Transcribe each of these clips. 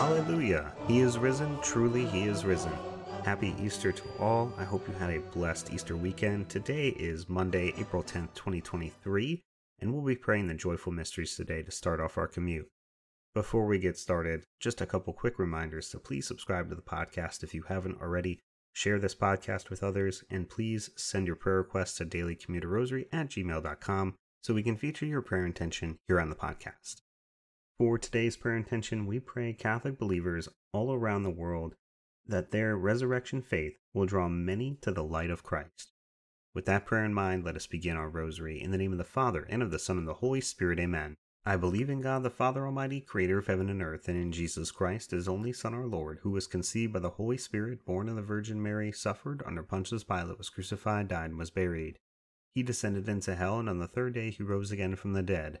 Hallelujah. He is risen, truly, he is risen. Happy Easter to all. I hope you had a blessed Easter weekend. Today is Monday, April 10th, 2023, and we'll be praying the joyful mysteries today to start off our commute. Before we get started, just a couple quick reminders to please subscribe to the podcast if you haven't already, share this podcast with others, and please send your prayer requests to dailycommuterrosary at gmail.com so we can feature your prayer intention here on the podcast. For today's prayer intention, we pray Catholic believers all around the world that their resurrection faith will draw many to the light of Christ. With that prayer in mind, let us begin our rosary. In the name of the Father, and of the Son, and the Holy Spirit, amen. I believe in God the Father Almighty, creator of heaven and earth, and in Jesus Christ, his only Son, our Lord, who was conceived by the Holy Spirit, born of the Virgin Mary, suffered under Pontius Pilate, was crucified, died, and was buried. He descended into hell, and on the third day he rose again from the dead.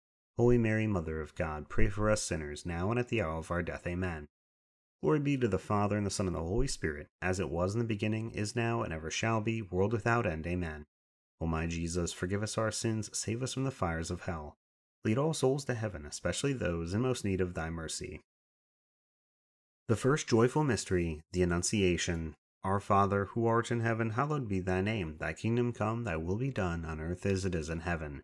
Holy Mary, Mother of God, pray for us sinners, now and at the hour of our death. Amen. Glory be to the Father, and the Son, and the Holy Spirit, as it was in the beginning, is now, and ever shall be, world without end. Amen. O my Jesus, forgive us our sins, save us from the fires of hell. Lead all souls to heaven, especially those in most need of thy mercy. The first joyful mystery, the Annunciation. Our Father, who art in heaven, hallowed be thy name. Thy kingdom come, thy will be done, on earth as it is in heaven.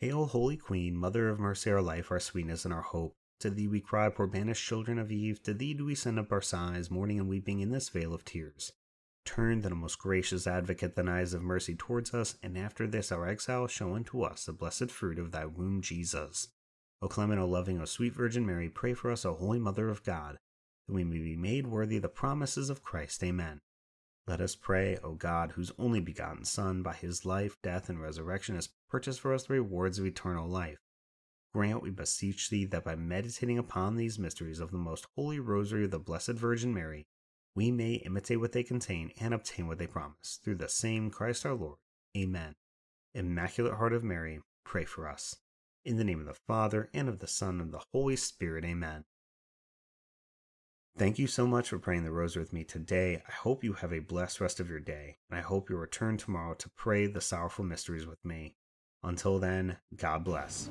Hail, Holy Queen, Mother of mercy, our life, our sweetness, and our hope. To thee we cry, poor banished children of Eve. To thee do we send up our sighs, mourning and weeping in this vale of tears. Turn then, most gracious advocate, thine eyes of mercy towards us, and after this our exile show unto us the blessed fruit of thy womb, Jesus. O clement, O loving, O sweet Virgin Mary, pray for us, O holy Mother of God, that we may be made worthy the promises of Christ. Amen. Let us pray, O God, whose only begotten Son, by his life, death, and resurrection, has purchased for us the rewards of eternal life. Grant, we beseech thee, that by meditating upon these mysteries of the most holy rosary of the Blessed Virgin Mary, we may imitate what they contain and obtain what they promise. Through the same Christ our Lord. Amen. Immaculate Heart of Mary, pray for us. In the name of the Father, and of the Son, and of the Holy Spirit. Amen. Thank you so much for praying the rosary with me today. I hope you have a blessed rest of your day, and I hope you'll return tomorrow to pray the sorrowful mysteries with me. Until then, God bless.